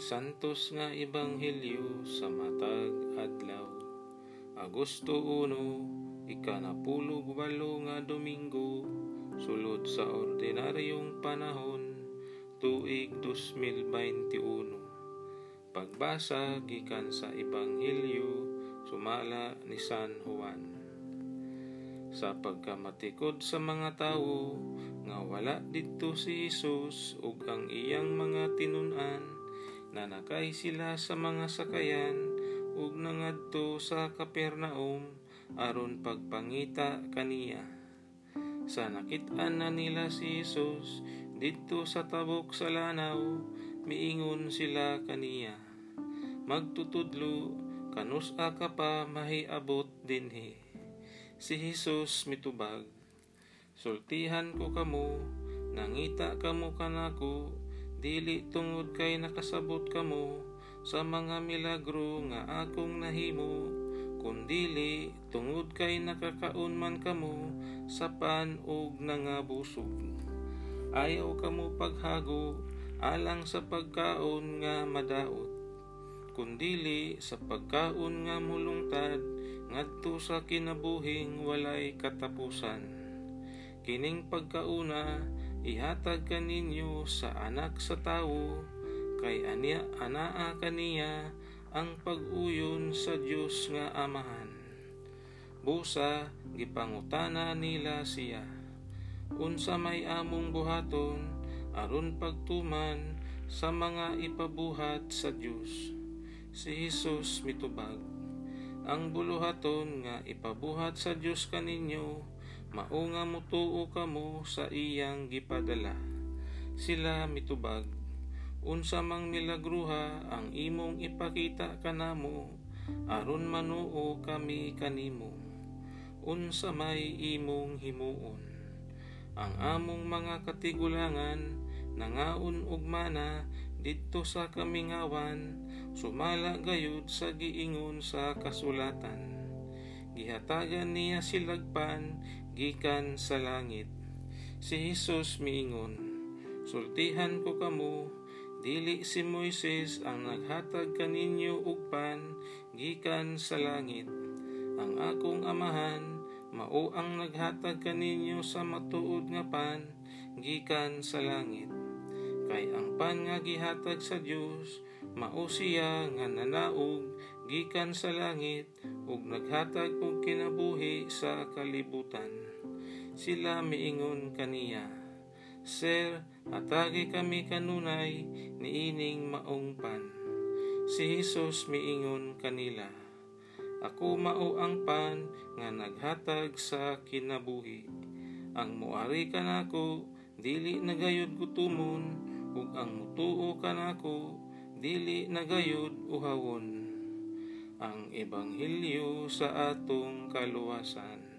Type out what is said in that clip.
santos nga ebanghelyo sa matag adlaw. Agosto 1, ikanapulog walo nga Domingo, sulod sa ordinaryong panahon, tuig 2021. Pagbasa gikan sa ebanghelyo sumala ni San Juan. Sa pagkamatikod sa mga tawo, nga wala dito si Jesus ug ang iyang mga tinunan, nanakay sila sa mga sakayan ug nangadto sa Kapernaum aron pagpangita kaniya. Sa nakit-an na nila si Jesus dito sa tabok sa lanaw, miingon sila kaniya. Magtutudlo, kanus ka pa mahiabot dinhi. Si Jesus mitubag, Sultihan ko kamo, nangita kamo kanako, dili tungod kay nakasabot kamo sa mga milagro nga akong nahimo, kundili tungod kay nakakaon man kamo sa pan ug nangabusog. Ayaw kamo paghago alang sa pagkaon nga madaot, kundili sa pagkaon nga mulungtad ngadto sa kinabuhing walay katapusan. Kining pagkauna, ihatag kaninyo sa anak sa tawo, kay ania anaa kaniya ang pag-uyon sa Dios nga amahan. Busa, gipangutana nila siya. Unsa may among buhaton, aron pagtuman sa mga ipabuhat sa Dios. Si Jesus mitubag. Ang buluhaton nga ipabuhat sa Dios kaninyo, mao nga mutuo kamo sa iyang gipadala. Sila mitubag, unsa mang milagruha ang imong ipakita kanamo, aron manuo kami kanimo. Unsa may imong himuon. Ang among mga katigulangan, nangaon ug mana didto sa kamingawan, sumala gayud sa giingon sa kasulatan. Gihatagan niya silagpan gikan sa langit. Si Jesus miingon, Sultihan ko kamo, dili si Moises ang naghatag kaninyo og pan gikan sa langit. Ang akong amahan mao ang naghatag kaninyo sa matuod nga pan gikan sa langit. Kay ang pan nga gihatag sa Dios mao siya nga nanaog gikan sa langit ug naghatag og kinabuhi sa kalibutan sila miingon kaniya. Sir, atagi kami kanunay ni ining maong pan. Si Jesus miingon kanila. Ako mao ang pan nga naghatag sa kinabuhi. Ang muari kanako dili nagayod gutumon ug ang mutuo kanako dili nagayod uhawon. Ang ebanghelyo sa atong kaluwasan.